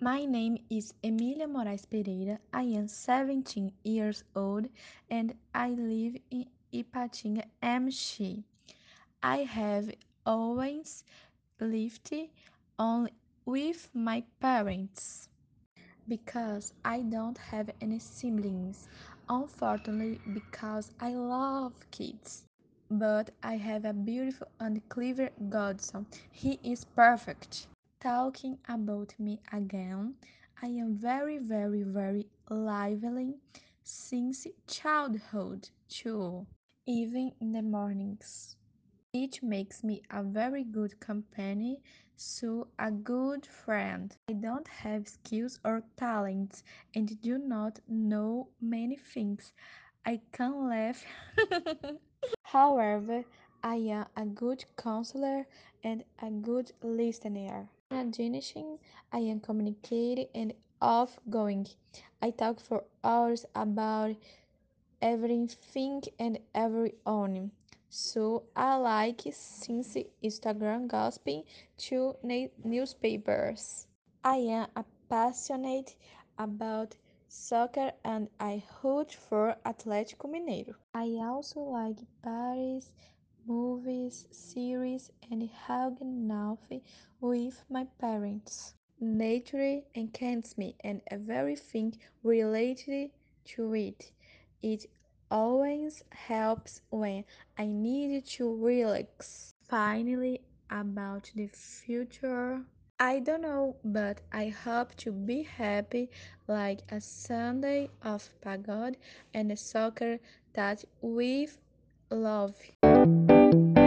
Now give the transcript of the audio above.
My name is Emilia Moraes Pereira. I am 17 years old and I live in Ipatinga, MX. I have always lived only with my parents because I don't have any siblings. Unfortunately, because I love kids. But I have a beautiful and clever godson. He is perfect. Talking about me again, I am very, very, very lively since childhood, too, even in the mornings. It makes me a very good company, so a good friend. I don't have skills or talents and do not know many things. I can laugh. However, I am a good counselor and a good listener. In addition, I am communicating and outgoing. I talk for hours about everything and everyone. So I like since Instagram gossiping to newspapers. I am passionate about soccer and I root for Atlético Mineiro. I also like parties, movies, series, and hanging out with my parents. Nature encants me and everything related to it. It always helps when I need to relax. Finally, about the future. I don't know, but I hope to be happy like a Sunday of pagode and a soccer that with love. Música